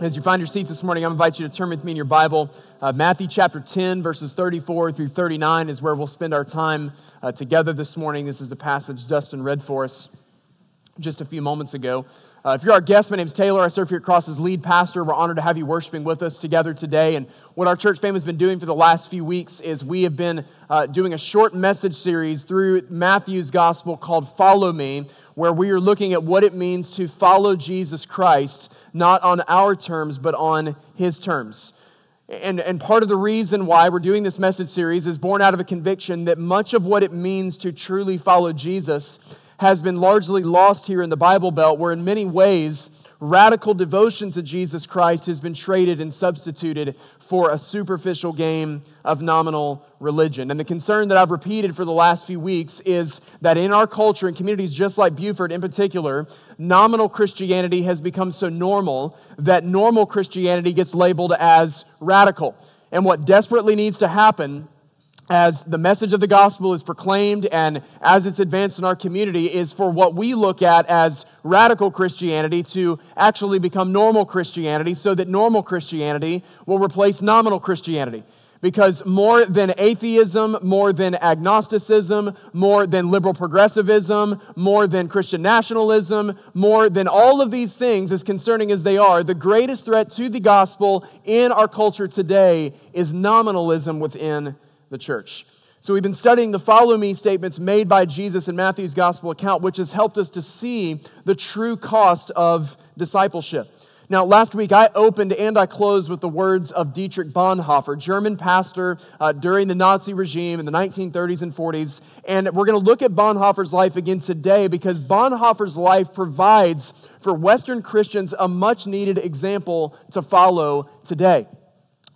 As you find your seats this morning, I invite you to turn with me in your Bible. Uh, Matthew chapter 10, verses 34 through 39 is where we'll spend our time uh, together this morning. This is the passage Dustin read for us just a few moments ago. Uh, if you're our guest, my name is Taylor. I serve here at Cross as lead pastor. We're honored to have you worshiping with us together today. And what our church family has been doing for the last few weeks is we have been uh, doing a short message series through Matthew's gospel called Follow Me, where we are looking at what it means to follow Jesus Christ not on our terms, but on His terms. And, and part of the reason why we're doing this message series is born out of a conviction that much of what it means to truly follow Jesus has been largely lost here in the Bible Belt, where in many ways, radical devotion to Jesus Christ has been traded and substituted for a superficial game of nominal religion. And the concern that I've repeated for the last few weeks is that in our culture, in communities just like Buford in particular, nominal Christianity has become so normal that normal Christianity gets labeled as radical. And what desperately needs to happen as the message of the gospel is proclaimed and as it's advanced in our community is for what we look at as radical Christianity to actually become normal Christianity so that normal Christianity will replace nominal Christianity. Because more than atheism, more than agnosticism, more than liberal progressivism, more than Christian nationalism, more than all of these things, as concerning as they are, the greatest threat to the gospel in our culture today is nominalism within the church. So, we've been studying the follow me statements made by Jesus in Matthew's gospel account, which has helped us to see the true cost of discipleship. Now, last week I opened and I closed with the words of Dietrich Bonhoeffer, German pastor uh, during the Nazi regime in the 1930s and 40s. And we're going to look at Bonhoeffer's life again today because Bonhoeffer's life provides for Western Christians a much needed example to follow today.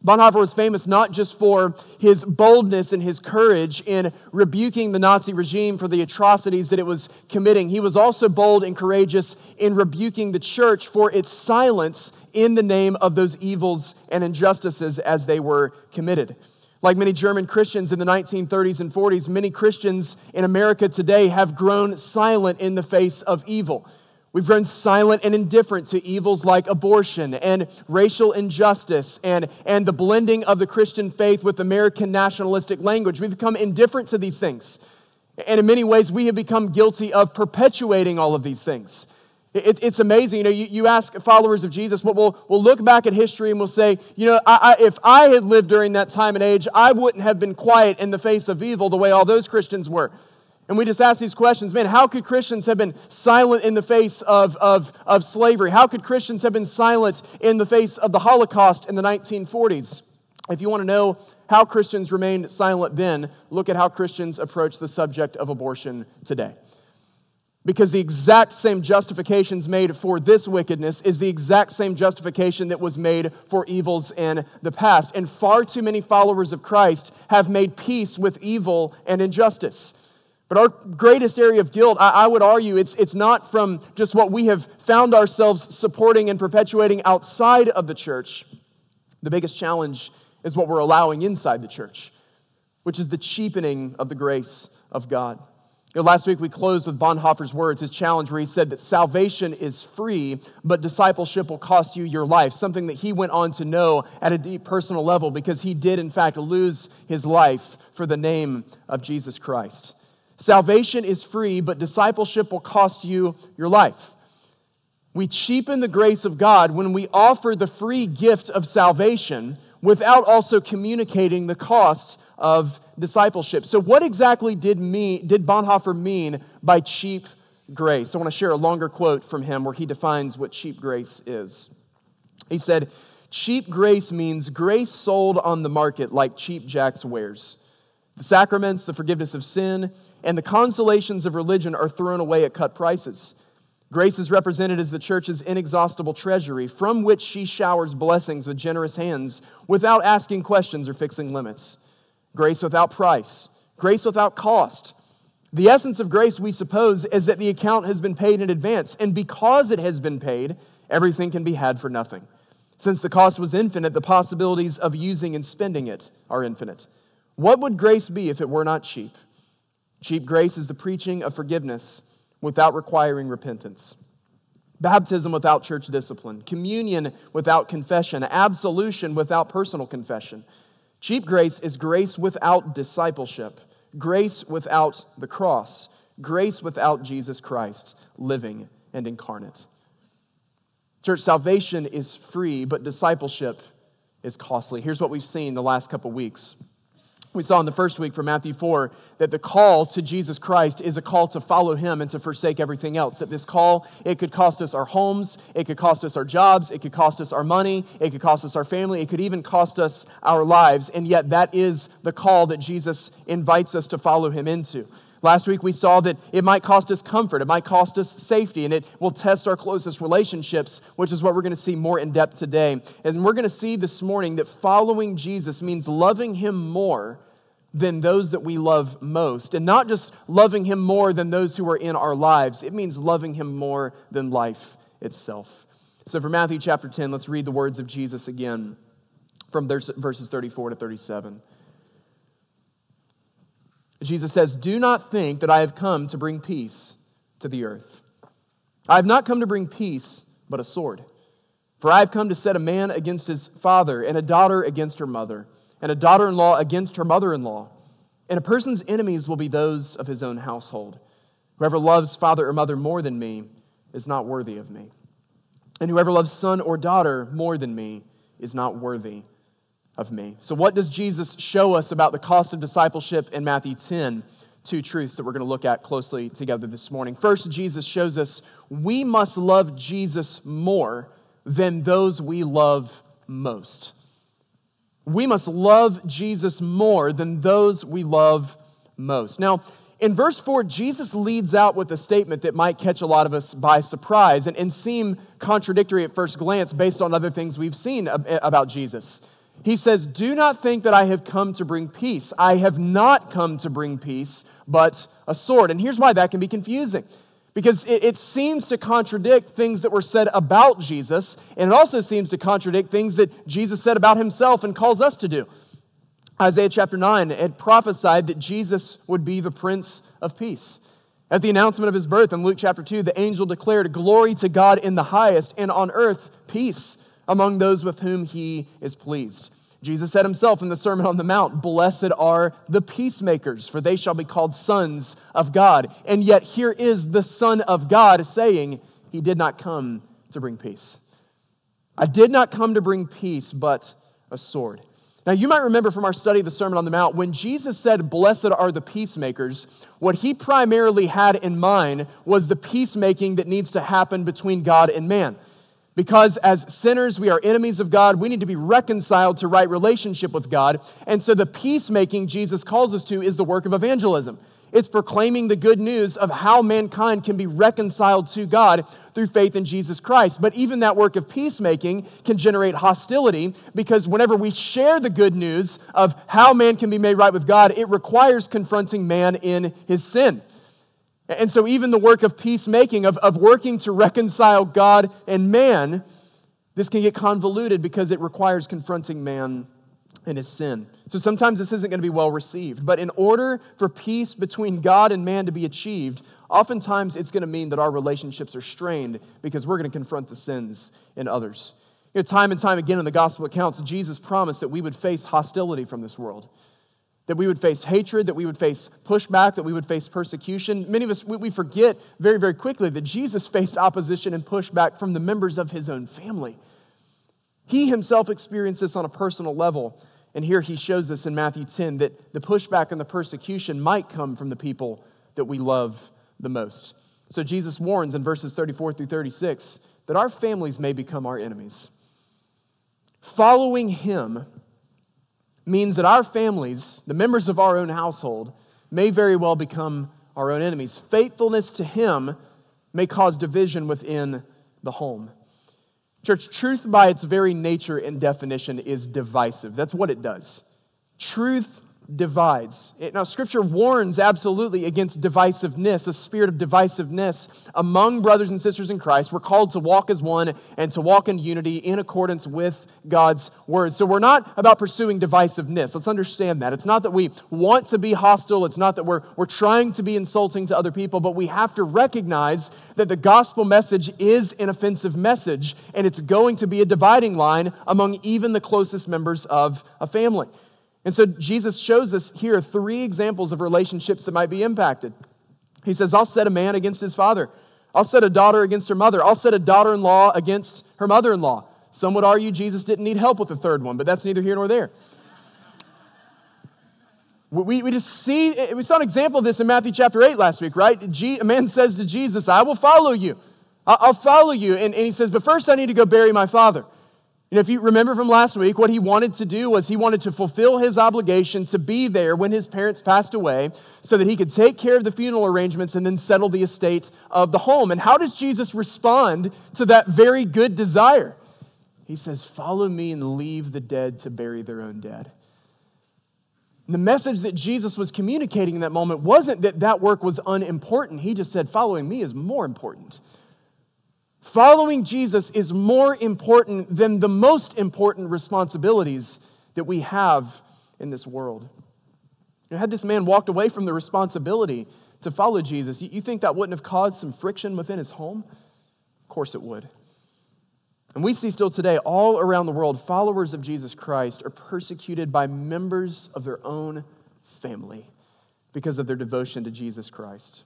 Bonhoeffer was famous not just for his boldness and his courage in rebuking the Nazi regime for the atrocities that it was committing. He was also bold and courageous in rebuking the church for its silence in the name of those evils and injustices as they were committed. Like many German Christians in the 1930s and 40s, many Christians in America today have grown silent in the face of evil. We've grown silent and indifferent to evils like abortion and racial injustice and, and the blending of the Christian faith with American nationalistic language. We've become indifferent to these things. And in many ways, we have become guilty of perpetuating all of these things. It, it's amazing. You know, you, you ask followers of Jesus, well, we'll, we'll look back at history and we'll say, you know, I, I, if I had lived during that time and age, I wouldn't have been quiet in the face of evil the way all those Christians were. And we just ask these questions man, how could Christians have been silent in the face of, of, of slavery? How could Christians have been silent in the face of the Holocaust in the 1940s? If you want to know how Christians remained silent then, look at how Christians approach the subject of abortion today. Because the exact same justifications made for this wickedness is the exact same justification that was made for evils in the past. And far too many followers of Christ have made peace with evil and injustice. But our greatest area of guilt, I, I, would argue, it's, it's not from just what we have found ourselves supporting and perpetuating outside of the church. The biggest challenge is what we're allowing inside the church, which is the cheapening of the grace of God. You know, last week we closed with Bonhoeffer's words, his challenge, where he said that salvation is free, but discipleship will cost you your life. Something that he went on to know at a deep personal level because he did, in fact, lose his life for the name of Jesus Christ. Salvation is free, but discipleship will cost you your life. We cheapen the grace of God when we offer the free gift of salvation without also communicating the cost of discipleship. So, what exactly did, me, did Bonhoeffer mean by cheap grace? I want to share a longer quote from him where he defines what cheap grace is. He said, Cheap grace means grace sold on the market like cheap Jack's wares. The sacraments, the forgiveness of sin, and the consolations of religion are thrown away at cut prices. Grace is represented as the church's inexhaustible treasury from which she showers blessings with generous hands without asking questions or fixing limits. Grace without price, grace without cost. The essence of grace, we suppose, is that the account has been paid in advance, and because it has been paid, everything can be had for nothing. Since the cost was infinite, the possibilities of using and spending it are infinite. What would grace be if it were not cheap? Cheap grace is the preaching of forgiveness without requiring repentance. Baptism without church discipline, communion without confession, absolution without personal confession. Cheap grace is grace without discipleship, grace without the cross, grace without Jesus Christ living and incarnate. Church, salvation is free, but discipleship is costly. Here's what we've seen the last couple weeks. We saw in the first week from Matthew 4 that the call to Jesus Christ is a call to follow him and to forsake everything else. That this call, it could cost us our homes, it could cost us our jobs, it could cost us our money, it could cost us our family, it could even cost us our lives. And yet, that is the call that Jesus invites us to follow him into. Last week we saw that it might cost us comfort, it might cost us safety, and it will test our closest relationships, which is what we're going to see more in depth today. And we're going to see this morning that following Jesus means loving him more than those that we love most. And not just loving him more than those who are in our lives, it means loving him more than life itself. So, for Matthew chapter 10, let's read the words of Jesus again from verses 34 to 37. Jesus says, Do not think that I have come to bring peace to the earth. I have not come to bring peace, but a sword. For I have come to set a man against his father, and a daughter against her mother and a daughter in law against her mother in law. And a person's enemies will be those of his own household. Whoever loves father or mother more than me is not worthy of me. And whoever loves son or daughter more than me is not worthy of me. So, what does Jesus show us about the cost of discipleship in Matthew 10? Two truths that we're going to look at closely together this morning. First, Jesus shows us we must love Jesus more than those we love most we must love Jesus more than those we love most. Now, in verse 4, Jesus leads out with a statement that might catch a lot of us by surprise and, and seem contradictory at first glance based on other things we've seen about Jesus. He says, Do not think that I have come to bring peace. I have not come to bring peace, but a sword. And here's why that can be confusing because it, it, seems to contradict things that were said about Jesus, and it also seems to contradict things that Jesus said about himself and calls us to do. Isaiah chapter 9 had prophesied that Jesus would be the Prince of Peace. At the announcement of his birth in Luke chapter 2, the angel declared, Glory to God in the highest, and on earth peace among those with whom he is pleased. Jesus said himself in the Sermon on the Mount, Blessed are the peacemakers, for they shall be called sons of God. And yet, here is the Son of God saying, He did not come to bring peace. I did not come to bring peace, but a sword. Now, you might remember from our study of the Sermon on the Mount, when Jesus said, Blessed are the peacemakers, what he primarily had in mind was the peacemaking that needs to happen between God and man. Because as sinners, we are enemies of God. We need to be reconciled to right relationship with God. And so the peacemaking Jesus calls us to is the work of evangelism. It's proclaiming the good news of how mankind can be reconciled to God through faith in Jesus Christ. But even that work of peacemaking can generate hostility because whenever we share the good news of how man can be made right with God, it requires confronting man in his sin. And so, even the work of peacemaking, of, of working to reconcile God and man, this can get convoluted because it requires confronting man and his sin. So, sometimes this isn't going to be well received. But in order for peace between God and man to be achieved, oftentimes it's going to mean that our relationships are strained because we're going to confront the sins in others. You know, time and time again in the gospel accounts, Jesus promised that we would face hostility from this world that we would face hatred, that we would face pushback, that we would face persecution. Many of us, we forget very, very quickly that Jesus faced opposition and pushback from the members of his own family. He himself experienced this on a personal level. And here he shows us in Matthew 10 that the pushback and the persecution might come from the people that we love the most. So Jesus warns in verses 34 through 36 that our families may become our enemies. Following him means that our families, the members of our own household, may very well become our own enemies. Faithfulness to Him may cause division within the home. Church, truth by its very nature and definition is divisive. That's what it does. Truth divides. Now, Scripture warns absolutely against divisiveness, a spirit of divisiveness among brothers and sisters in Christ. We're called to walk as one and to walk in unity in accordance with God's word. So, we're not about pursuing divisiveness. Let's understand that. It's not that we want to be hostile, it's not that we're, we're trying to be insulting to other people, but we have to recognize that the gospel message is an offensive message, and it's going to be a dividing line among even the closest members of a family. And so Jesus shows us here three examples of relationships that might be impacted. He says, I'll set a man against his father. I'll set a daughter against her mother. I'll set a daughter in law against her mother in law. Some would argue Jesus didn't need help with the third one, but that's neither here nor there. We, we just see, we saw an example of this in Matthew chapter 8 last week, right? a man says to Jesus, I will follow you. I'll follow you. And, and he says, But first I need to go bury my father. You know, if you remember from last week, what he wanted to do was he wanted to fulfill his obligation to be there when his parents passed away so that he could take care of the funeral arrangements and then settle the estate of the home. And how does Jesus respond to that very good desire? He says, Follow me and leave the dead to bury their own dead. And the message that Jesus was communicating in that moment wasn't that that work was unimportant. He just said, Following me is more important. Following Jesus is more important than the most important responsibilities that we have in this world. Had this man walked away from the responsibility to follow Jesus, you think that wouldn't have caused some friction within his home? Of course it would. And we see still today, all around the world, followers of Jesus Christ are persecuted by members of their own family because of their devotion to Jesus Christ.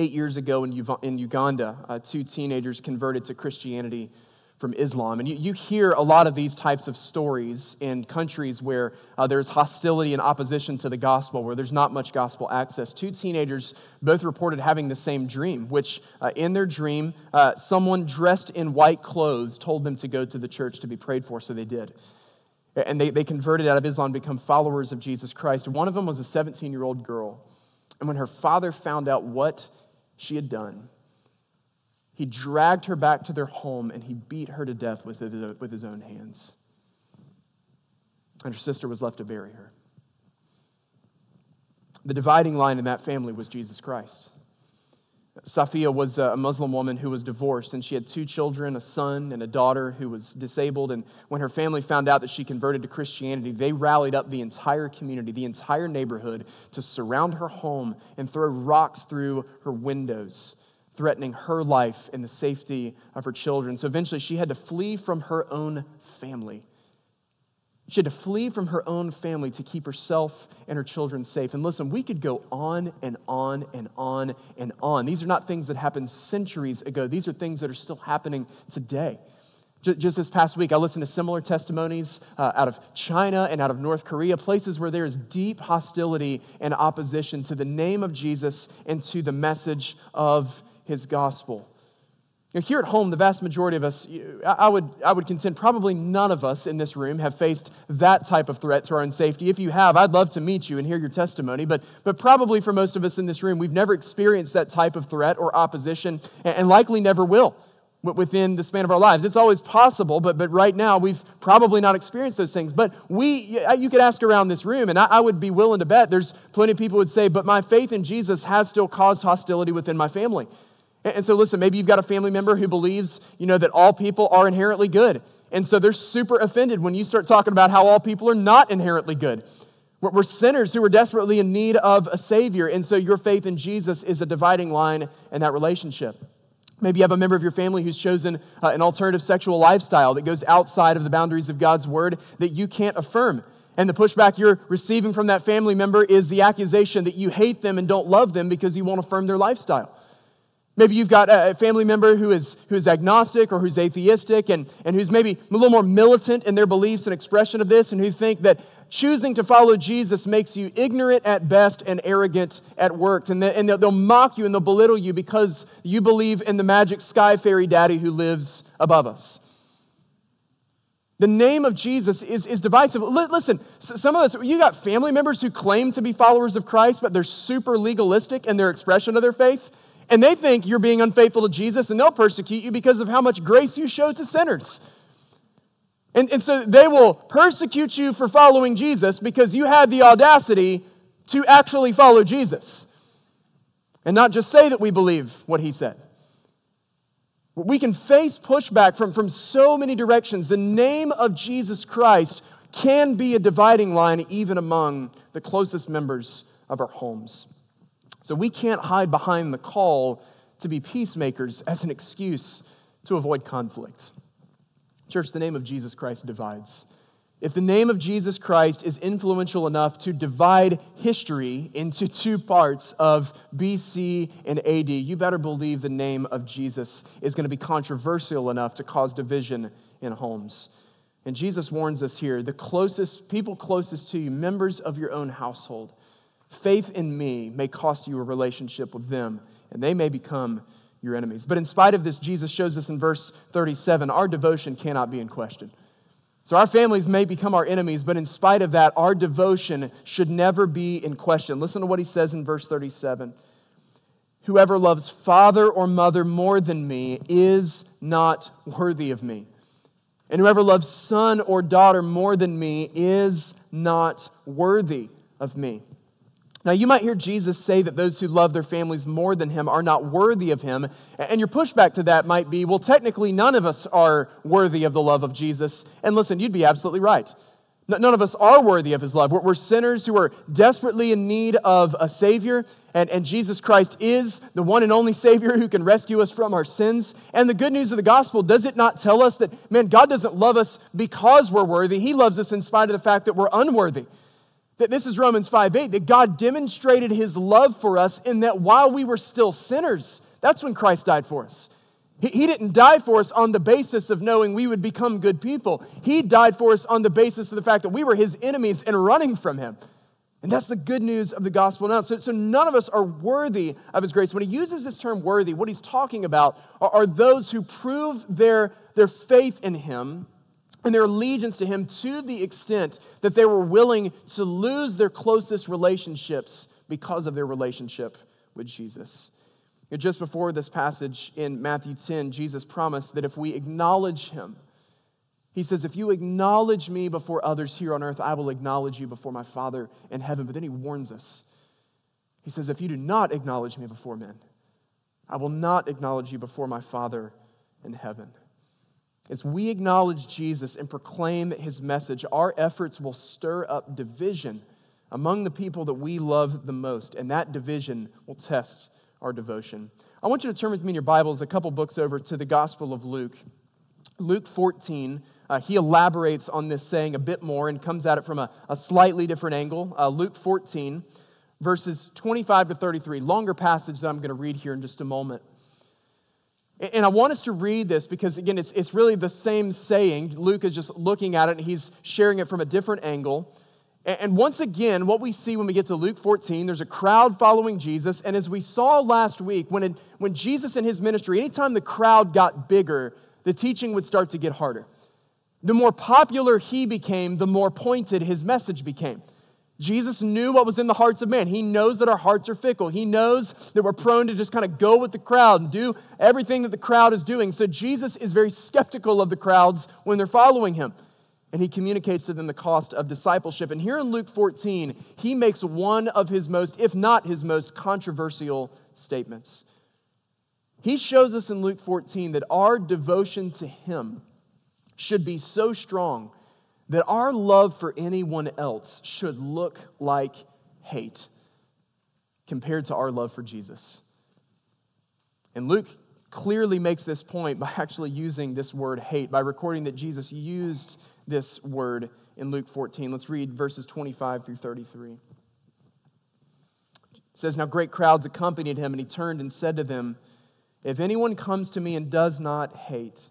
Eight years ago in, Uganda, uh, two teenagers converted to Christianity from Islam. And you, you hear a lot of these types of stories in countries where uh, there's hostility and opposition to the gospel, where there's not much gospel access. Two teenagers both reported having the same dream, which uh, in their dream, uh, someone dressed in white clothes told them to go to the church to be prayed for, so they did. And they, they converted out of Islam, become followers of Jesus Christ. One of them was a 17 year old girl. And when her father found out what she had done, he dragged her back to their home and he beat her to death with his, own hands. And her sister was left to bury her. The dividing line in that family was Jesus Christ. Safia was a Muslim woman who was divorced, and she had two children, a son and a daughter who was disabled. And when her family found out that she converted to Christianity, they rallied up the entire community, the entire neighborhood, to surround her home and throw rocks through her windows, threatening her life and the safety of her children. So eventually, she had to flee from her own family she had to flee from her own family to keep herself and her children safe. And listen, we could go on and on and on and on. These are not things that happened centuries ago, these are things that are still happening today. Just this past week, I listened to similar testimonies uh, out of China and out of North Korea, places where there is deep hostility and opposition to the name of Jesus and to the message of his gospel. Here at home, the vast majority of us, I would, I would contend probably none of us in this room have faced that type of threat to our own safety. If you have, I'd love to meet you and hear your testimony, but, but probably for most of us in this room, we've never experienced that type of threat or opposition and, and likely never will within the span of our lives. It's always possible, but, but right now we've probably not experienced those things. But we, you could ask around this room, and I, I would be willing to bet there's plenty of people would say, but my faith in Jesus has still caused hostility within my family. And so, listen, maybe you've got a family member who believes, you know, that all people are inherently good. And so they're super offended when you start talking about how all people are not inherently good. We're sinners who are desperately in need of a Savior. And so your faith in Jesus is a dividing line in that relationship. Maybe you have a member of your family who's chosen uh, an alternative sexual lifestyle that goes outside of the boundaries of God's word that you can't affirm. And the pushback you're receiving from that family member is the accusation that you hate them and don't love them because you won't affirm their lifestyle. Maybe you've got a family member who is, who is agnostic or who's atheistic and, and who's maybe a little more militant in their beliefs and expression of this and who think that choosing to follow Jesus makes you ignorant at best and arrogant at worst. And, and they'll mock you and they'll belittle you because you believe in the magic sky fairy daddy who lives above us. The name of Jesus is, is divisive. Listen, some of us, you got family members who claim to be followers of Christ, but they're super legalistic in their expression of their faith and they think you're being unfaithful to Jesus and they'll persecute you because of how much grace you show to sinners. And, and so they will persecute you for following Jesus because you had the audacity to actually follow Jesus and not just say that we believe what he said. We can face pushback from, from so many directions. The name of Jesus Christ can be a dividing line even among the closest members of our homes. So we can't hide behind the call to be peacemakers as an excuse to avoid conflict. Church, the name of Jesus Christ divides. If the name of Jesus Christ is influential enough to divide history into two parts of BC and AD, you better believe the name of Jesus is going to be controversial enough to cause division in homes. And Jesus warns us here the closest, people closest to you, members of your own household, faith in me may cost you a relationship with them, and they may become your enemies. But in spite of this, Jesus shows us in verse 37 our devotion cannot be in question. So our families may become our enemies, but in spite of that, our devotion should never be in question. Listen to what he says in verse 37 Whoever loves father or mother more than me is not worthy of me. And whoever loves son or daughter more than me is not worthy of me. Now, you might hear Jesus say that those who love their families more than him are not worthy of him. And your pushback to that might be well, technically, none of us are worthy of the love of Jesus. And listen, you'd be absolutely right. None of us are worthy of his love. We're sinners who are desperately in need of a Savior, and, and Jesus Christ is the one and only Savior who can rescue us from our sins. And the good news of the gospel, does it not tell us that, man, God doesn't love us because we're worthy? He loves us in spite of the fact that we're unworthy that this is Romans 5 8, that God demonstrated his love for us in that while we were still sinners, that's when Christ died for us. He, he didn't die for us on the basis of knowing we would become good people. He died for us on the basis of the fact that we were his enemies and running from him. And that's the good news of the gospel now. So, so none of us are worthy of his grace. When he uses this term worthy, what he's talking about are, are those who prove their, their faith in him and their allegiance to him to the extent that they were willing to lose their closest relationships because of their relationship with Jesus. just before this passage in Matthew 10, Jesus promised that if we acknowledge him, he says, If you acknowledge me before others here on earth, I will acknowledge you before my Father in heaven. But then he warns us. He says, If you do not acknowledge me before men, I will not acknowledge you before my Father in heaven. As we acknowledge Jesus and proclaim his message, our efforts will stir up division among the people that we love the most, and that division will test our devotion. I want you to turn with me in your Bibles a couple books over to the Gospel of Luke. Luke 14, uh, he elaborates on this saying a bit more and comes at it from a, a slightly different angle. Uh, Luke 14, verses 25 to 33, longer passage that I'm going to read here in just a moment. And I want us to read this because, again, it's, it's really the same saying. Luke is just looking at it and he's sharing it from a different angle. And once again, what we see when we get to Luke 14, there's a crowd following Jesus. And as we saw last week, when, it, when Jesus and his ministry, anytime the crowd got bigger, the teaching would start to get harder. The more popular he became, the more pointed his message became. Jesus knew what was in the hearts of men. He knows that our hearts are fickle. He knows that we're prone to just kind of go with the crowd and do everything that the crowd is doing. So Jesus is very skeptical of the crowds when they're following him. And he communicates to them the cost of discipleship. And here in Luke 14, he makes one of his most, if not his most, controversial statements. He shows us in Luke 14 that our devotion to him should be so strong that our love for anyone else should look like hate compared to our love for Jesus. And Luke clearly makes this point by actually using this word hate, by recording that Jesus used this word in Luke 14. Let's read verses 25 through 33. It says, Now great crowds accompanied him, and he turned and said to them, If anyone comes to me and does not hate,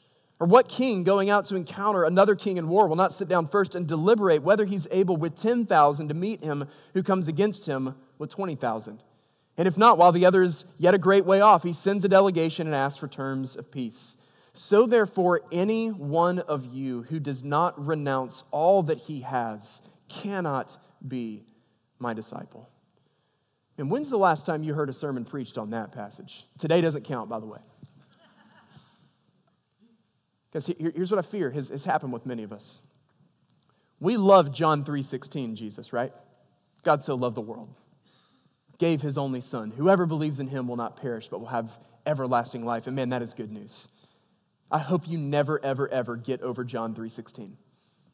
Or what king going out to encounter another king in war will not sit down first and deliberate whether he's able with 10,000 to meet him who comes against him with 20,000? And if not, while the other is yet a great way off, he sends a delegation and asks for terms of peace. So, therefore, any one of you who does not renounce all that he has cannot be my disciple. And when's the last time you heard a sermon preached on that passage? Today doesn't count, by the way. Because here's what I fear has, has happened with many of us. We love John 3:16, Jesus, right? God so loved the world, gave his only son. Whoever believes in him will not perish, but will have everlasting life. And man, that is good news. I hope you never, ever, ever get over John 3:16.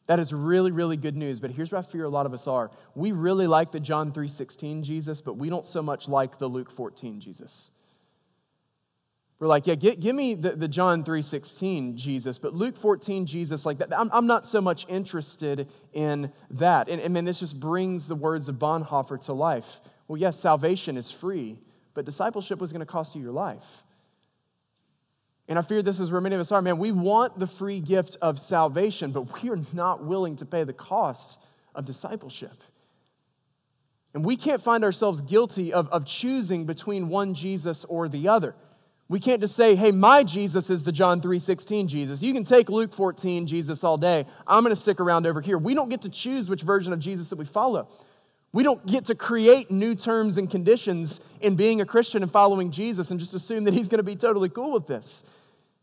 That is really, really good news. But here's what I fear a lot of us are. We really like the John 3:16 Jesus, but we don't so much like the Luke 14 Jesus. We're like, yeah, give, give me the, the John 3.16 Jesus, but Luke 14 Jesus, like that, I'm, I'm not so much interested in that. And, and man, this just brings the words of Bonhoeffer to life. Well, yes, salvation is free, but discipleship was going to cost you your life. And I fear this is where many of us are. Man, we want the free gift of salvation, but we are not willing to pay the cost of discipleship. And we can't find ourselves guilty of, of choosing between one Jesus or the other. We can't just say, hey, my Jesus is the John 3.16 Jesus. You can take Luke 14 Jesus all day. I'm going to stick around over here. We don't get to choose which version of Jesus that we follow. We don't get to create new terms and conditions in being a Christian and following Jesus and just assume that he's going to be totally cool with this.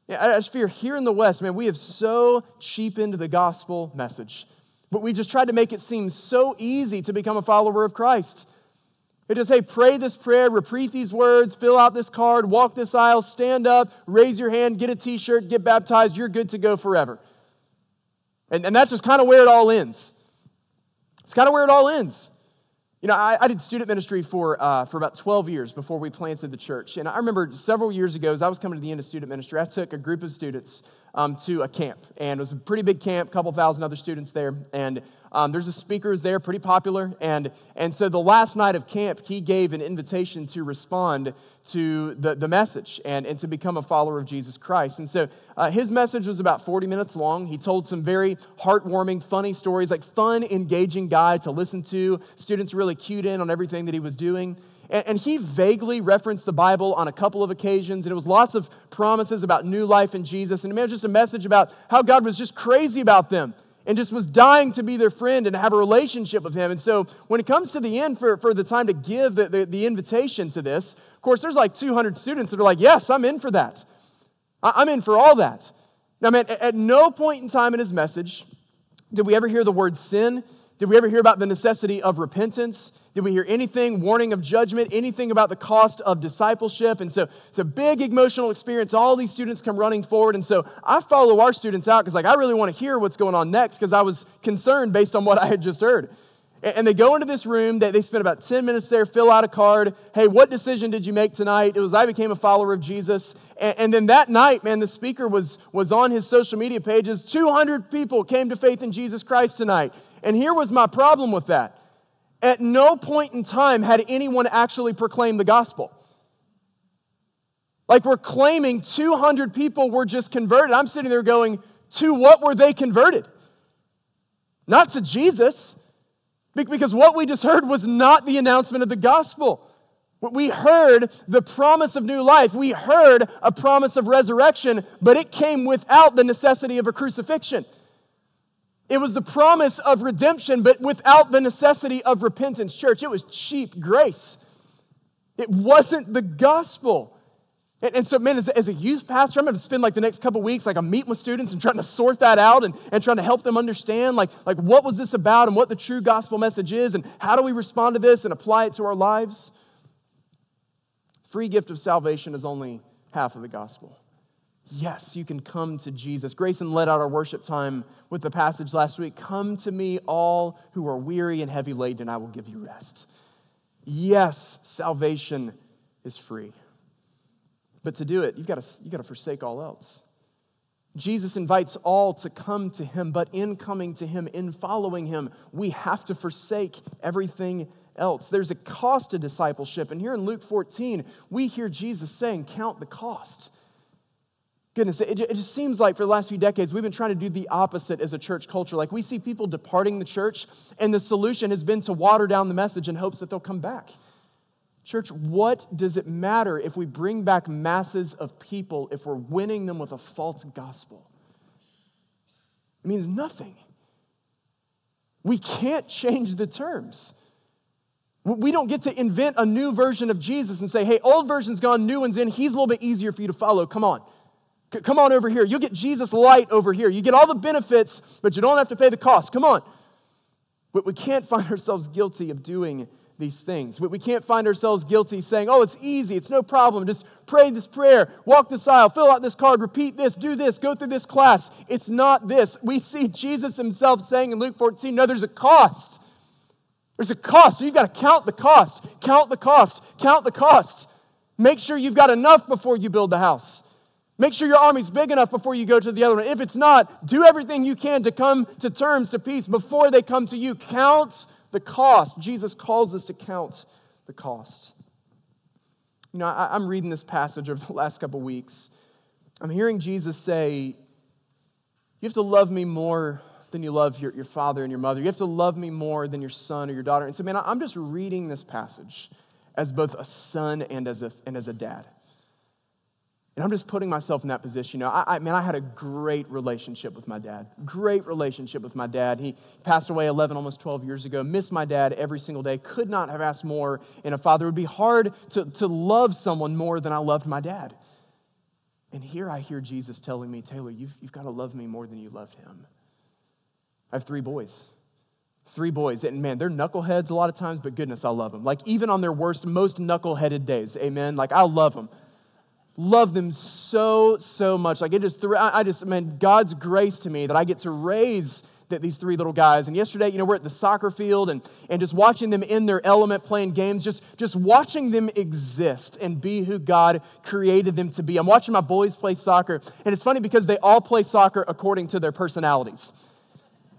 Yeah, I just fear here in the West, man, we have so cheapened the gospel message. But we just tried to make it seem so easy to become a follower of Christ. It is, hey, pray this prayer, repeat these words, fill out this card, walk this aisle, stand up, raise your hand, get a t shirt, get baptized, you're good to go forever. And, and that's just kind of where it all ends. It's kind of where it all ends. You know, I, I did student ministry for, uh, for about 12 years before we planted the church. And I remember several years ago, as I was coming to the end of student ministry, I took a group of students um, to a camp. And it was a pretty big camp, a couple thousand other students there. And um, there's a speaker who's there, pretty popular. And, and so the last night of camp, he gave an invitation to respond to the, the message and, and to become a follower of Jesus Christ. And so uh, his message was about 40 minutes long. He told some very heartwarming, funny stories, like fun, engaging guy to listen to. Students really cued in on everything that he was doing. And, he vaguely referenced the Bible on a couple of occasions, and it was lots of promises about new life in Jesus. And it was just a message about how God was just crazy about them and just was dying to be their friend and have a relationship with him. And so when it comes to the end for, for the time to give the, the, the invitation to this, of course, there's like 200 students that are like, yes, I'm in for that. I'm in for all that. Now, man, at no point in time in his message did we ever hear the word sin. Did we ever hear about the necessity of repentance? Did we hear anything, warning of judgment, anything about the cost of discipleship? And so it's a big emotional experience. All these students come running forward. And so I follow our students out because, like, I really want to hear what's going on next because I was concerned based on what I had just heard. And they go into this room, they, they spend about 10 minutes there, fill out a card. Hey, what decision did you make tonight? It was, I became a follower of Jesus. And, and then that night, man, the speaker was, was on his social media pages. 200 people came to faith in Jesus Christ tonight. And here was my problem with that at no point in time had anyone actually proclaimed the gospel. Like we're claiming 200 people were just converted. I'm sitting there going, to what were they converted? Not to Jesus. Because what we just heard was not the announcement of the gospel. We heard the promise of new life. We heard a promise of resurrection, but it came without the necessity of a crucifixion. It was the promise of redemption, but without the necessity of repentance. Church, it was cheap grace. It wasn't the gospel. And, and so, man, as, as, a youth pastor, I'm going to spend like the next couple weeks, like I'm meeting with students and trying to sort that out and, and trying to help them understand, like, like what was this about and what the true gospel message is and how do we respond to this and apply it to our lives. Free gift of salvation is only half of the gospel. Yes, you can come to Jesus. Grayson led out our worship time with the passage last week Come to me, all who are weary and heavy laden, and I will give you rest. Yes, salvation is free. But to do it, you've got to, you've got to forsake all else. Jesus invites all to come to him, but in coming to him, in following him, we have to forsake everything else. There's a cost to discipleship. And here in Luke 14, we hear Jesus saying, Count the cost. Goodness, it, it just seems like for the last few decades, we've been trying to do the opposite as a church culture. Like we see people departing the church, and the solution has been to water down the message in hopes that they'll come back. Church, what does it matter if we bring back masses of people if we're winning them with a false gospel? It means nothing. We can't change the terms. We don't get to invent a new version of Jesus and say, hey, old version's gone, new one's in. He's a little bit easier for you to follow. Come on. Come on over here. You'll get Jesus light over here. You get all the benefits, but you don't have to pay the cost. Come on. But we can't find ourselves guilty of doing these things. But we can't find ourselves guilty saying, oh, it's easy, it's no problem. Just pray this prayer, walk this aisle, fill out this card, repeat this, do this, go through this class. It's not this. We see Jesus himself saying in Luke 14, no, there's a cost. There's a cost. You've got to count the cost, count the cost, count the cost. Make sure you've got enough before you build the house. Make sure your army's big enough before you go to the other one. If it's not, do everything you can to come to terms, to peace before they come to you. Count the cost. Jesus calls us to count the cost. You know, I, am reading this passage over the last couple weeks. I'm hearing Jesus say, You have to love me more than you love your, your father and your mother. You have to love me more than your son or your daughter. And so, man, I'm just reading this passage as both a son and as a, and as a dad. And I'm just putting myself in that position. You know, I, I, I had a great relationship with my dad. Great relationship with my dad. He passed away 11, almost 12 years ago. Missed my dad every single day. Could not have asked more in a father. It would be hard to, to love someone more than I loved my dad. And here I hear Jesus telling me, Taylor, you've, you've got to love me more than you loved him. I have three boys. Three boys. And man, they're knuckleheads a lot of times, but goodness, I love them. Like, even on their worst, most knuckleheaded days, amen? Like, I love them. Love them so, so much. Like, it just, I just, man, God's grace to me that I get to raise that these three little guys. And yesterday, you know, we're at the soccer field and, and just watching them in their element playing games, just, just watching them exist and be who God created them to be. I'm watching my boys play soccer, and it's funny because they all play soccer according to their personalities.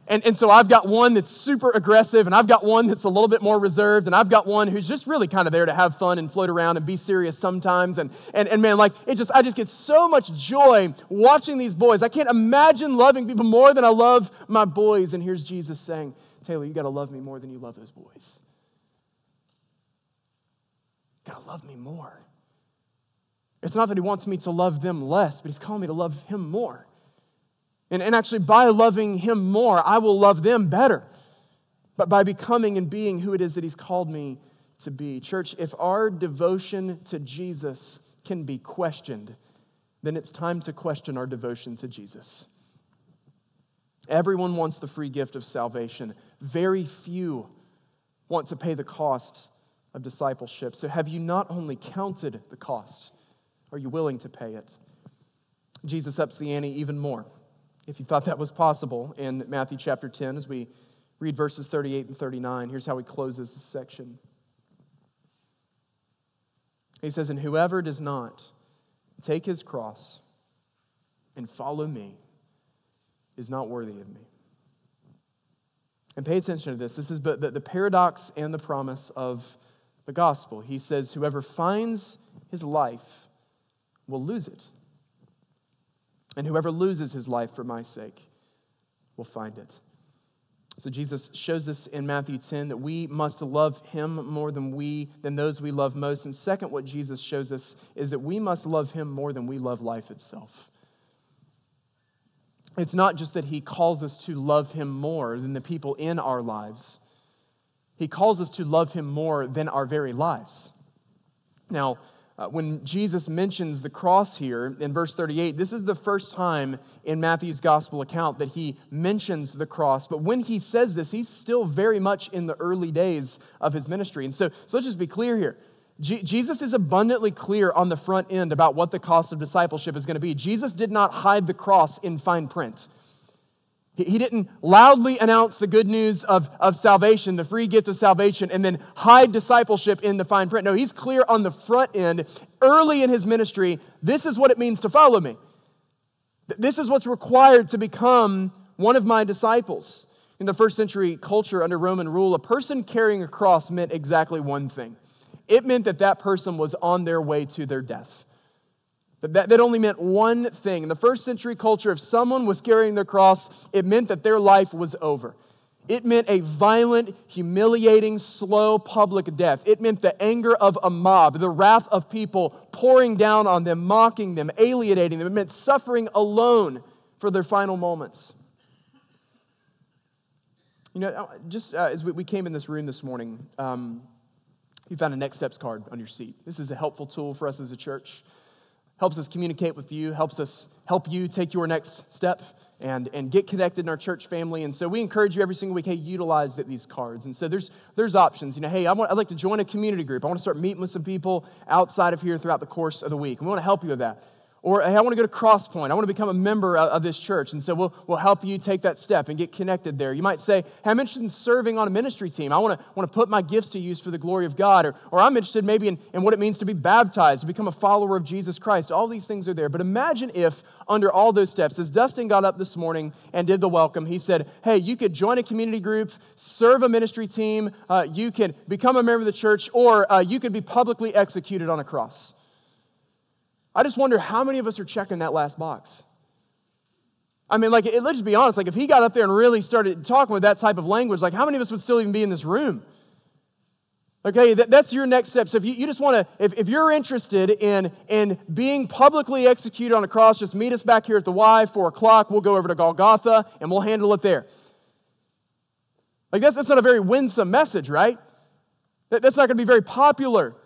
And, and so I've got one that's super aggressive, and I've got one that's a little bit more reserved, and I've got one who's just really kind of there to have fun and float around and be serious sometimes. And, and, and man, like, it just, I just get so much joy watching these boys. I can't imagine loving people more than I love my boys. And here's Jesus saying, Taylor, you got to love me more than you love those boys. Got to love me more. It's not that he wants me to love them less, but he's calling me to love him more. And, and actually, by loving Him more, I will love them better. But by becoming and being who it is that He's called me to be. Church, if our devotion to Jesus can be questioned, then it's time to question our devotion to Jesus. Everyone wants the free gift of salvation. Very few want to pay the cost of discipleship. So, have you not only counted the cost, are you willing to pay it? Jesus ups the ante even more if you thought that was possible, in Matthew chapter 10 as we read verses 38 and 39. Here's how he closes this section. He says, And whoever does not take his cross and follow me is not worthy of me. And pay attention to this. This is the, the paradox and the promise of the gospel. He says, Whoever finds his life will lose it. And whoever loses his life for my sake will find it. So Jesus shows us in Matthew 10 that we must love him more than we than those we love most. And second, what Jesus shows us is that we must love him more than we love life itself. It's not just that he calls us to love him more than the people in our lives. He calls us to love him more than our very lives. Now, uh, when Jesus mentions the cross here in verse 38, this is the first time in Matthew's gospel account that he mentions the cross. But when he says this, he's still very much in the early days of his ministry. And so, so let's just be clear here. G- Jesus is abundantly clear on the front end about what the cost of discipleship is going to be. Jesus did not hide the cross in fine print. He didn't loudly announce the good news of, of salvation, the free gift of salvation, and then hide discipleship in the fine print. No, he's clear on the front end, early in his ministry. This is what it means to follow me. This is what's required to become one of my disciples. In the first century culture under Roman rule, a person carrying a cross meant exactly one thing it meant that that person was on their way to their death. That, that only meant one thing. In the first century culture, if someone was carrying their cross, it meant that their life was over. It meant a violent, humiliating, slow public death. It meant the anger of a mob, the wrath of people pouring down on them, mocking them, alienating them. It meant suffering alone for their final moments. You know, uh, just uh, as we came in this room this morning, um, you found a Next Steps card on your seat. This is a helpful tool for us as a church. Helps us communicate with you, helps us help you take your next step and, and get connected in our church family. And so we encourage you every single week, hey, utilize these cards. And so there's, there's options. You know, hey, I want, I'd like to join a community group. I want to start meeting with some people outside of here throughout the course of the week. And We want to help you with that. Or, hey, I want to go to Crosspoint. I want to become a member of, of this church. And so we'll, we'll help you take that step and get connected there. You might say, hey, I'm interested in serving on a ministry team. I want to, want to put my gifts to use for the glory of God. Or, or I'm interested maybe in, in what it means to be baptized, to become a follower of Jesus Christ. All these things are there. But imagine if, under all those steps, as Dustin got up this morning and did the welcome, he said, hey, you could join a community group, serve a ministry team, uh, you can become a member of the church, or uh, you could be publicly executed on a cross. I just wonder how many of us are checking that last box. I mean, like, it, let's just be honest. Like, if he got up there and really started talking with that type of language, like, how many of us would still even be in this room? Okay, that, that's your next step. So if you, you just want to, if, if you're interested in, in being publicly executed on a cross, just meet us back here at the Y, 4 o'clock. We'll go over to Golgotha and we'll handle it there. Like, that's, that's not a very winsome message, right? That, that's not going to be very popular.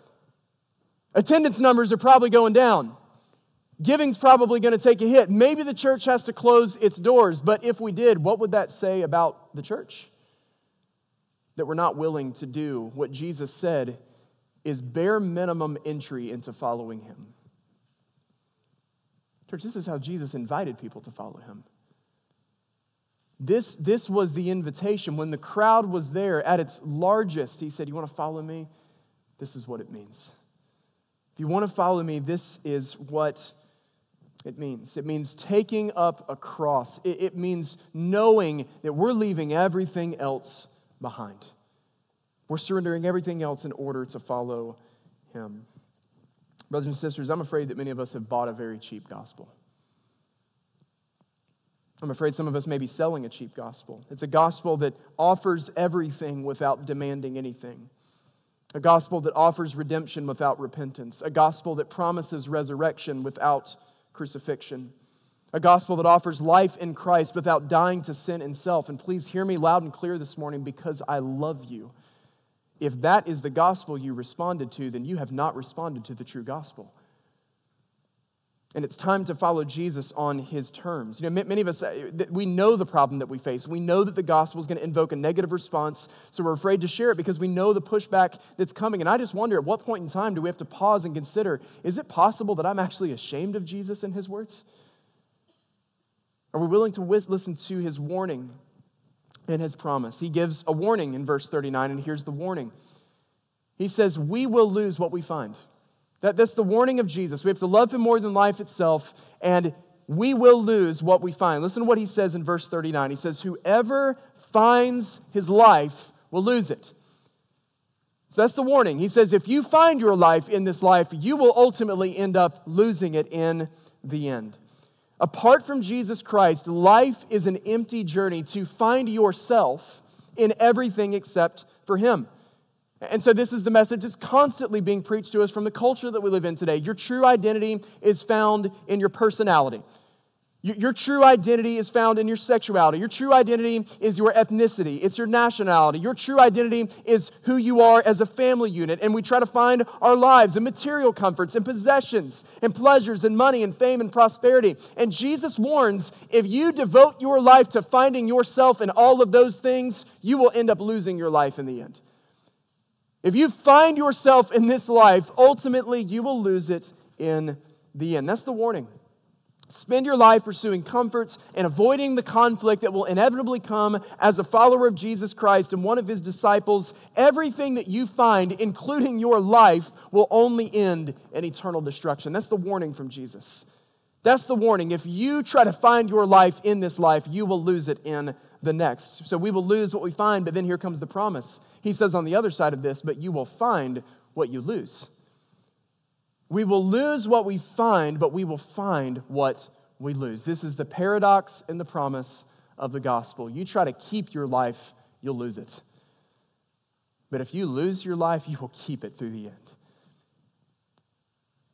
Attendance numbers are probably going down. Giving's probably going to take a hit. Maybe the church has to close its doors, but if we did, what would that say about the church? That we're not willing to do what Jesus said is bare minimum entry into following him. Church, this is how Jesus invited people to follow him. This, this was the invitation. When the crowd was there at its largest, he said, You want to follow me? This is what it means. If you want to follow me, this is what it means. It means taking up a cross. It, it means knowing that we're leaving everything else behind. We're surrendering everything else in order to follow Him. Brothers and sisters, I'm afraid that many of us have bought a very cheap gospel. I'm afraid some of us may be selling a cheap gospel. It's a gospel that offers everything without demanding anything. A gospel that offers redemption without repentance. A gospel that promises resurrection without crucifixion. A gospel that offers life in Christ without dying to sin and self. And please hear me loud and clear this morning because I love you. If that is the gospel you responded to, then you have not responded to the true gospel. And it's time to follow Jesus on his terms. You know, many of us, uh, we know the problem that we face. We know that the gospel is going to invoke a negative response, so we're afraid to share it because we know the pushback that's coming. And I just wonder at what point in time do we have to pause and consider is it possible that I'm actually ashamed of Jesus and his words? Are we willing to listen to his warning and his promise? He gives a warning in verse 39, and here's the warning He says, We will lose what we find. That, that's the warning of Jesus. We have to love him more than life itself, and we will lose what we find. Listen to what he says in verse 39. He says, Whoever finds his life will lose it. So that's the warning. He says, if you find your life in this life, you will ultimately end up losing it in the end. Apart from Jesus Christ, life is an empty journey to find yourself in everything except for Him. And so, this is the message that's constantly being preached to us from the culture that we live in today. Your true identity is found in your personality. Your true identity is found in your sexuality. Your true identity is your ethnicity. It's your nationality. Your true identity is who you are as a family unit. And we try to find our lives in material comforts and possessions and pleasures and money and fame and prosperity. And Jesus warns if you devote your life to finding yourself in all of those things, you will end up losing your life in the end. If you find yourself in this life, ultimately you will lose it in the end. That's the warning. Spend your life pursuing comforts and avoiding the conflict that will inevitably come as a follower of Jesus Christ and one of his disciples. Everything that you find, including your life, will only end in eternal destruction. That's the warning from Jesus. That's the warning. If you try to find your life in this life, you will lose it in the next. So we will lose what we find, but then here comes the promise. He says on the other side of this, but you will find what you lose. We will lose what we find, but we will find what we lose. This is the paradox and the promise of the gospel. You try to keep your life, you'll lose it. But if you lose your life, you will keep it through the end.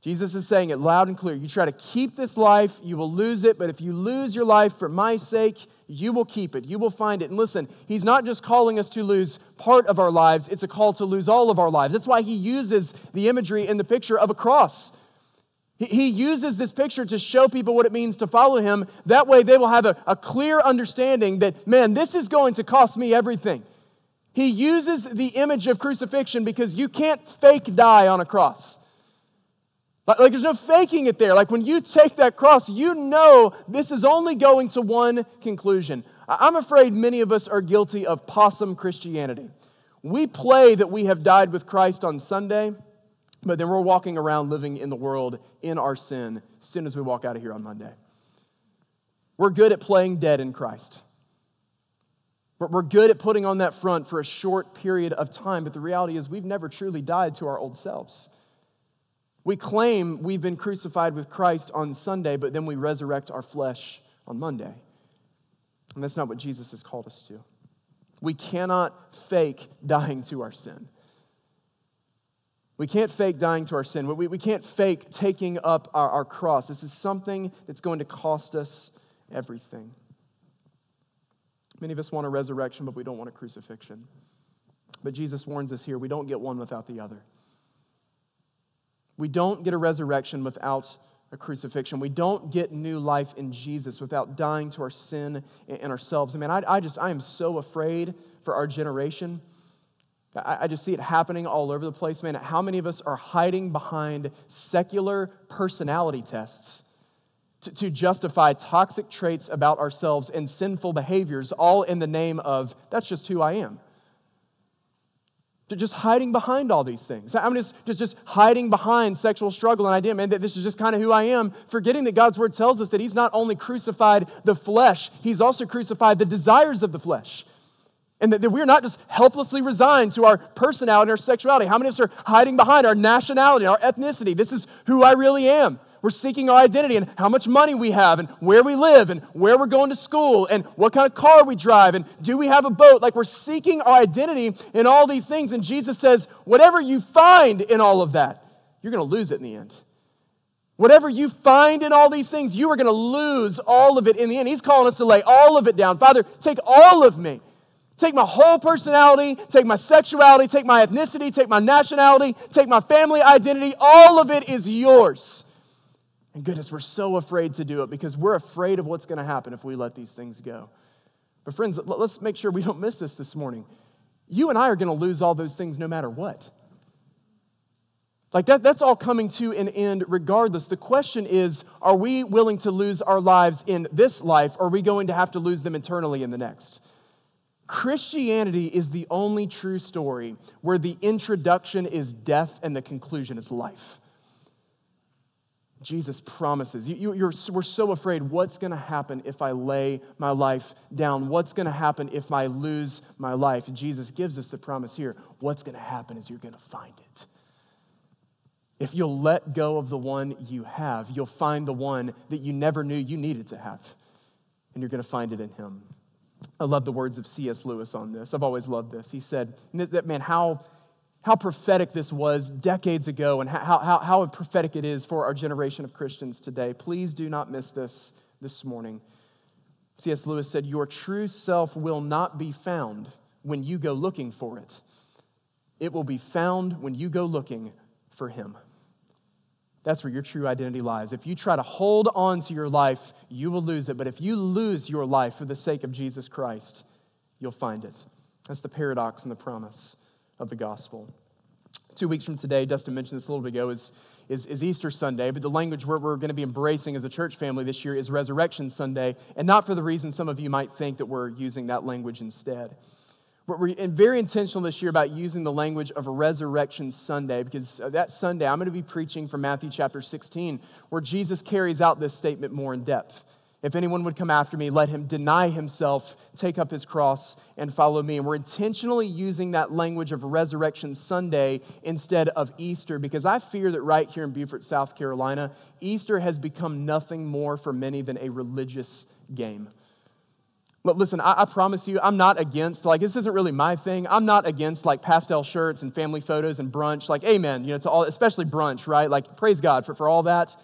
Jesus is saying it loud and clear. You try to keep this life, you will lose it, but if you lose your life for my sake, you will keep it. You will find it. And listen, he's not just calling us to lose part of our lives, it's a call to lose all of our lives. That's why he uses the imagery in the picture of a cross. He uses this picture to show people what it means to follow him. That way, they will have a, a clear understanding that, man, this is going to cost me everything. He uses the image of crucifixion because you can't fake die on a cross. Like, like, there's no faking it there. Like when you take that cross, you know this is only going to one conclusion. I'm afraid many of us are guilty of possum Christianity. We play that we have died with Christ on Sunday, but then we're walking around living in the world in our sin as soon as we walk out of here on Monday. We're good at playing dead in Christ. But We're good at putting on that front for a short period of time, but the reality is we've never truly died to our old selves. We claim we've been crucified with Christ on Sunday, but then we resurrect our flesh on Monday. And that's not what Jesus has called us to. We cannot fake dying to our sin. We can't fake dying to our sin. We, we can't fake taking up our, our cross. This is something that's going to cost us everything. Many of us want a resurrection, but we don't want a crucifixion. But Jesus warns us here we don't get one without the other. We don't get a resurrection without a crucifixion. We don't get new life in Jesus without dying to our sin and ourselves. I mean, I, I just, I am so afraid for our generation. I, I just see it happening all over the place, man. How many of us are hiding behind secular personality tests? To, to justify toxic traits about ourselves and sinful behaviors, all in the name of that's just who I am just hiding behind all these things. I'm just, just, just hiding behind sexual struggle and idea, man, that this is just kind of who I am, forgetting that God's word tells us that He's not only crucified the flesh, He's also crucified the desires of the flesh. And that, that we're not just helplessly resigned to our personality and our sexuality. How many of us are hiding behind our nationality, our ethnicity? This is who I really am. We're seeking our identity and how much money we have and where we live and where we're going to school and what kind of car we drive and do we have a boat. Like we're seeking our identity in all these things. And Jesus says, whatever you find in all of that, you're going to lose it in the end. Whatever you find in all these things, you are going to lose all of it in the end. He's calling us to lay all of it down. Father, take all of me. Take my whole personality, take my sexuality, take my ethnicity, take my nationality, take my family identity. All of it is yours. And goodness, we're so afraid to do it because we're afraid of what's going to happen if we let these things go. But, friends, let's make sure we don't miss this this morning. You and I are going to lose all those things no matter what. Like that, that's all coming to an end regardless. The question is are we willing to lose our lives in this life, or are we going to have to lose them eternally in the next? Christianity is the only true story where the introduction is death and the conclusion is life. Jesus promises. You, you, we're so afraid what's going to happen if I lay my life down? What's going to happen if I lose my life? Jesus gives us the promise here. What's going to happen is you're going to find it. If you'll let go of the one you have, you'll find the one that you never knew you needed to have. And you're going to find it in him. I love the words of C.S. Lewis on this. I've always loved this. He said, that man, how how prophetic this was decades ago and how, how, how prophetic it is for our generation of Christians today. Please do not miss this this morning. C.S. Lewis said, Your true self will not be found when you go looking for it, it will be found when you go looking for Him. That's where your true identity lies. If you try to hold on to your life, you will lose it. But if you lose your life for the sake of Jesus Christ, you'll find it. That's the paradox and the promise of the gospel. Two weeks from today, Dustin mentioned this a little bit ago, is, is, is Easter Sunday, but the language we're, we're going to be embracing as a church family this year is Resurrection Sunday, and not for the reason some of you might think that we're using that language instead. But We're very intentional this year about using the language of Resurrection Sunday because uh, that Sunday I'm going to be preaching from Matthew chapter 16, where Jesus carries out this statement more in depth. If anyone would come after me, let him deny himself, take up his cross, and follow me. And we're intentionally using that language of Resurrection Sunday instead of Easter because I fear that right here in Beaufort, South Carolina, Easter has become nothing more for many than a religious game. But listen, I, I, promise you, I'm not against, like, this isn't really my thing. I'm not against, like, pastel shirts and family photos and brunch. Like, amen, you know, to all, especially brunch, right? Like, praise God for, for all that.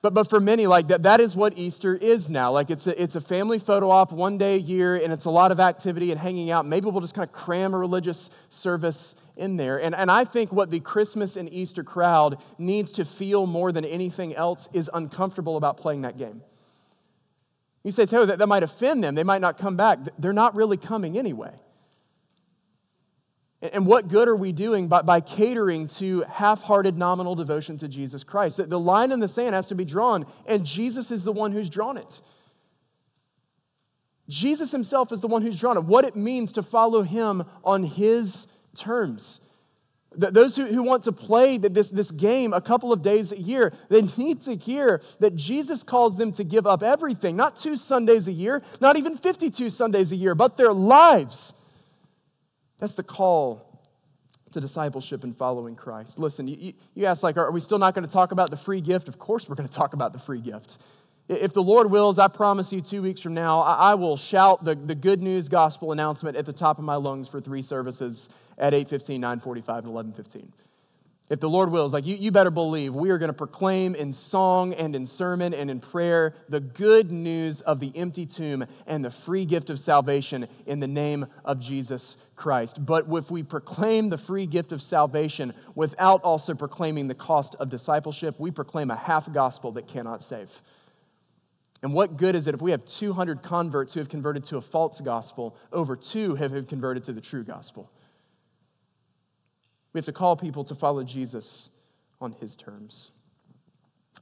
But, but for many, like that, that is what Easter is now. Like it's a, it's a family photo op one day a year, and it's a lot of activity and hanging out. Maybe we'll just kind of cram a religious service in there. And, and I think what the Christmas and Easter crowd needs to feel more than anything else is uncomfortable about playing that game. You say, Taylor, that, that might offend them. They might not come back. They're not really coming anyway. And what good are we doing by, by catering to half hearted nominal devotion to Jesus Christ? The, the line in the sand has to be drawn, and Jesus is the one who's drawn it. Jesus himself is the one who's drawn it. What it means to follow him on his terms. Those who, who want to play this, this game a couple of days a year, they need to hear that Jesus calls them to give up everything, not two Sundays a year, not even 52 Sundays a year, but their lives that's the call to discipleship and following Christ. Listen, you, you ask, like, are we still not going to talk about the free gift? Of course, we're going to talk about the free gift. If the Lord wills, I promise you, two weeks from now, I, will shout the, the good news gospel announcement at the top of my lungs for three services at 8.15, 9.45, and 11.15. If the Lord wills, like you, you better believe we are going to proclaim in song and in sermon and in prayer the good news of the empty tomb and the free gift of salvation in the name of Jesus Christ. But if we proclaim the free gift of salvation without also proclaiming the cost of discipleship, we proclaim a half gospel that cannot save. And what good is it if we have 200 converts who have converted to a false gospel, over two have converted to the true gospel? We have to call people to follow Jesus on his terms.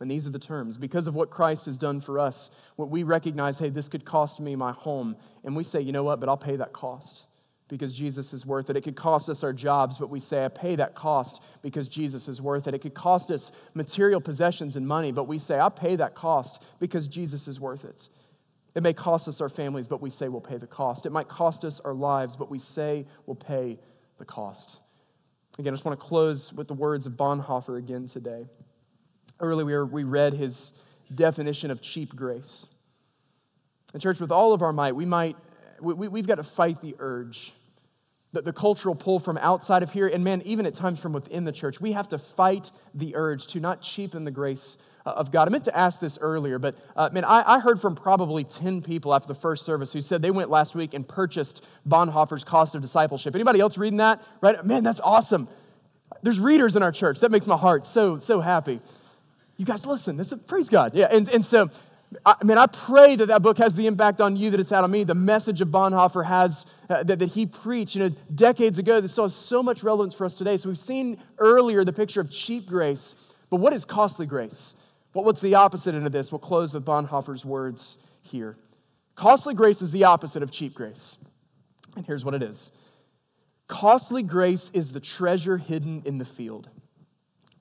And these are the terms. Because of what Christ has done for us, what we recognize, hey, this could cost me my home. And we say, you know what, but I'll pay that cost because Jesus is worth it. It could cost us our jobs, but we say, I pay that cost because Jesus is worth it. It could cost us material possessions and money, but we say, I pay that cost because Jesus is worth it. It may cost us our families, but we say we'll pay the cost. It might cost us our lives, but we say we'll pay the cost. Again, I just want to close with the words of Bonhoeffer again today. Earlier, we read his definition of cheap grace. In church, with all of our might, we might, we, we've got to fight the urge, the, the cultural pull from outside of here, and man, even at times from within the church. We have to fight the urge to not cheapen the grace of God. I meant to ask this earlier, but uh, man, I, I, heard from probably 10 people after the first service who said they went last week and purchased Bonhoeffer's Cost of Discipleship. Anybody else reading that? Right? Man, that's awesome. There's readers in our church. That makes my heart so, so happy. You guys listen. This is, praise God. Yeah, and, and so I mean, I pray that that book has the impact on you that it's had on me. The message of Bonhoeffer has, uh, that, that he preached, you know, decades ago that still has so much relevance for us today. So we've seen earlier the picture of cheap grace, but what is costly grace? Well, what's the opposite end of this? We'll close with Bonhoeffer's words here. Costly grace is the opposite of cheap grace. And here's what it is costly grace is the treasure hidden in the field.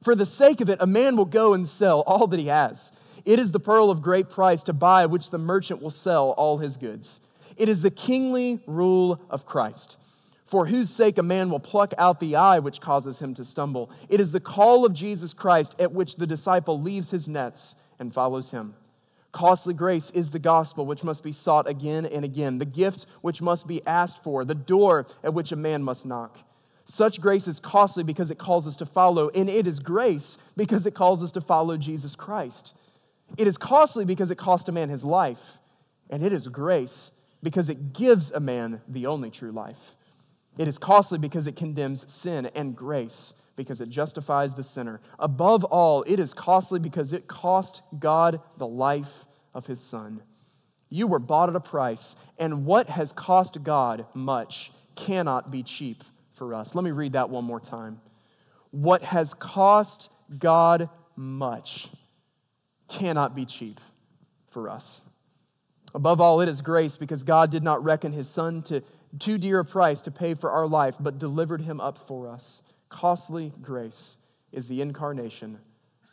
For the sake of it, a man will go and sell all that he has. It is the pearl of great price to buy which the merchant will sell all his goods. It is the kingly rule of Christ for whose sake a man will pluck out the eye which causes him to stumble. It is the call of Jesus Christ at which the disciple leaves his nets and follows him. Costly grace is the gospel which must be sought again and again, the gift which must be asked for, the door at which a man must knock. Such grace is costly because it calls us to follow, and it is grace because it calls us to follow Jesus Christ. It is costly because it cost a man his life, and it is grace because it gives a man the only true life. It is costly because it condemns sin and grace because it justifies the sinner. Above all, it is costly because it cost God the life of his son. You were bought at a price, and what has cost God much cannot be cheap for us. Let me read that one more time. What has cost God much cannot be cheap for us. Above all, it is grace because God did not reckon his son to too dear a price to pay for our life, but delivered him up for us. Costly grace is the incarnation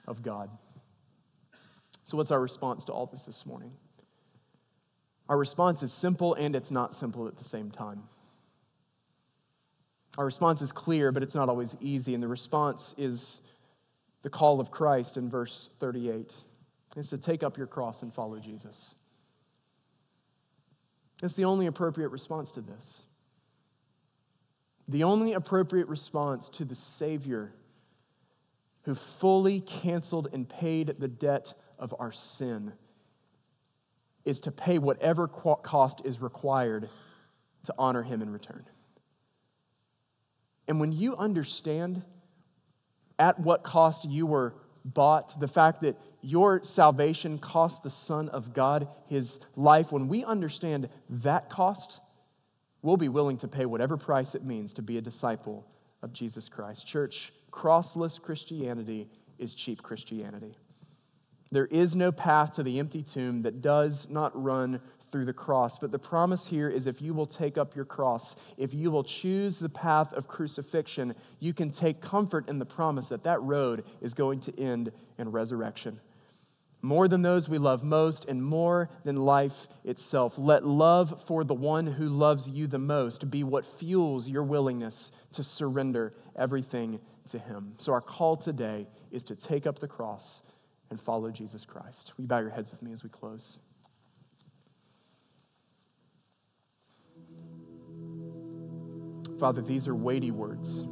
of God. So, what's our response to all this this morning? Our response is simple and it's not simple at the same time. Our response is clear, but it's not always easy. And the response is the call of Christ in verse 38 is to take up your cross and follow Jesus. It's the only appropriate response to this. The only appropriate response to the Savior who fully canceled and paid the debt of our sin is to pay whatever cost is required to honor him in return. And when you understand at what cost you were bought, the fact that your salvation cost the Son of God his life, when we understand that cost, we'll be willing to pay whatever price it means to be a disciple of Jesus Christ. Church, crossless Christianity is cheap Christianity. There is no path to the empty tomb that does not run through the cross. But the promise here is if you will take up your cross, if you will choose the path of crucifixion, you can take comfort in the promise that that road is going to end in resurrection. More than those we love most, and more than life itself. Let love for the one who loves you the most be what fuels your willingness to surrender everything to him. So, our call today is to take up the cross and follow Jesus Christ. Will you bow your heads with me as we close? Father, these are weighty words.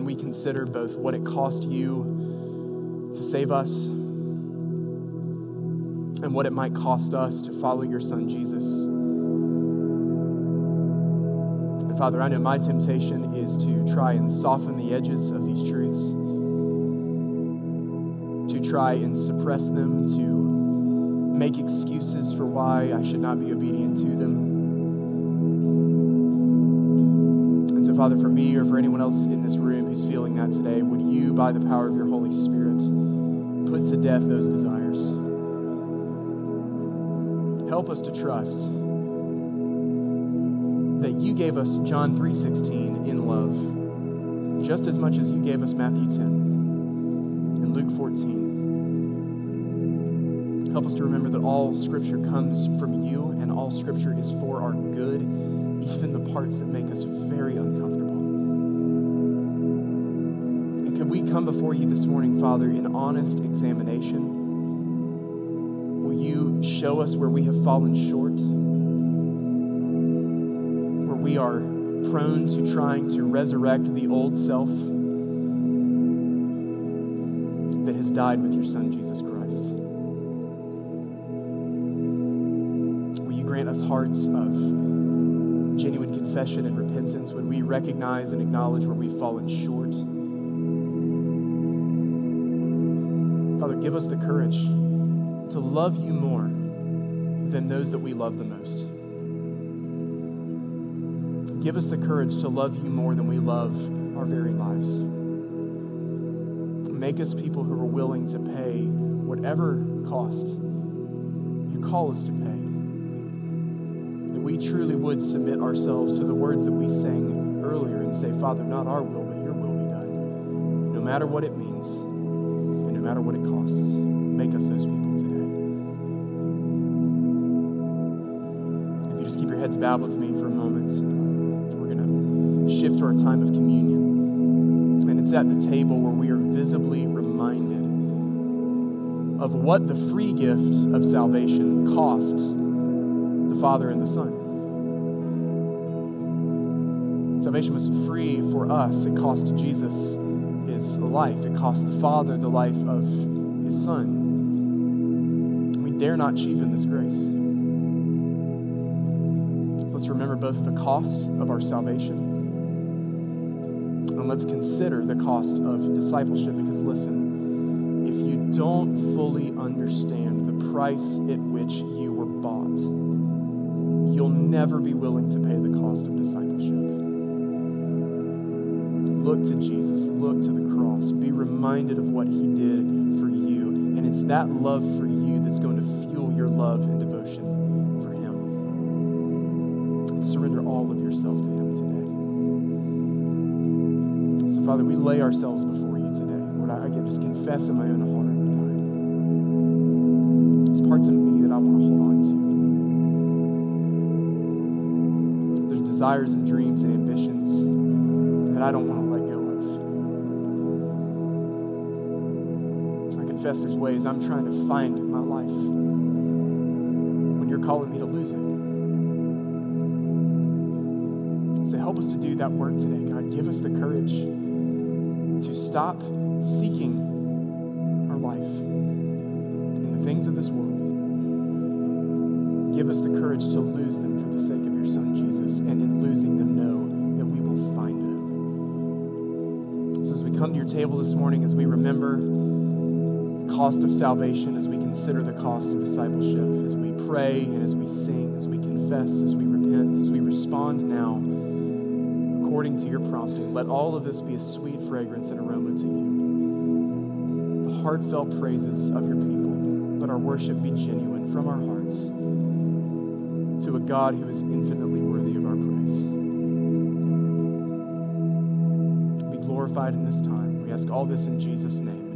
When we consider both what it cost you to save us and what it might cost us to follow your Son, Jesus. And Father, I know my temptation is to try and soften the edges of these truths, to try and suppress them, to make excuses for why I should not be obedient to them. Father, for me or for anyone else in this room who's feeling that today, would you, by the power of your Holy Spirit, put to death those desires? Help us to trust that you gave us John 3:16 in love just as much as you gave us Matthew 10 and Luke 14 Help us to remember that all Scripture comes from you and all Scripture is for our good, even the parts that make us very uncomfortable. And could we come before you this morning, Father, in honest examination? Will you show us where we have fallen short? Where we are prone to trying to resurrect the old self that has died with your Son, Jesus Christ? Will you grant us hearts of genuine confession and repentance when we recognize and acknowledge where we've fallen short. Father, give us the courage to love you more than those that we love the most. Give us the courage to love you more than we love our very lives. Make us people who are willing to pay whatever cost you call us to pay we truly would submit ourselves to the words that we sang earlier and say, Father, not our will, but your will be done. No matter what it means, and no matter what it costs, make us those people today. If you just keep your heads bowed with me for a moment, we're going to shift to our time of communion. And it's at the table where we are visibly reminded of what the free gift of salvation cost the Father and the Son. Salvation was free for us. It cost Jesus his life, it cost the Father the life of his Son. We dare not cheapen this grace. Let's remember both the cost of our salvation and let's consider the cost of discipleship because, listen, if you don't fully understand the price at which you were bought, you'll never be willing to pay the cost of discipleship. Look to Jesus, look to the cross, be reminded of what he did for you. And it's that love for you that's going to fuel your love and devotion for him. Surrender all of yourself to him today. So, Father, we lay ourselves before you today. Lord, I, I just confess in my own heart, God, parts of me that I want to hold on to. There's desires and dreams and ambitions that I don't want to confess there's ways I'm trying to find in my life when you're calling me to lose it. So help us to do that work today, God. Give us the courage to stop seeking our life in the things of this world. Give us the courage to lose them for the sake of your Son, Jesus, and in losing them, know that we will find them. So as we come to your table this morning, as we remember cost of salvation, as we consider the cost of discipleship, as we pray and as we sing, as we confess, as we repent, as we respond now, according to your prompting, let all of this be a sweet fragrance and aroma to you. The heartfelt praises of your people, let our worship be genuine from our hearts to a God who is infinitely worthy of our praise. Be glorified in this time. We ask all this in Jesus' name.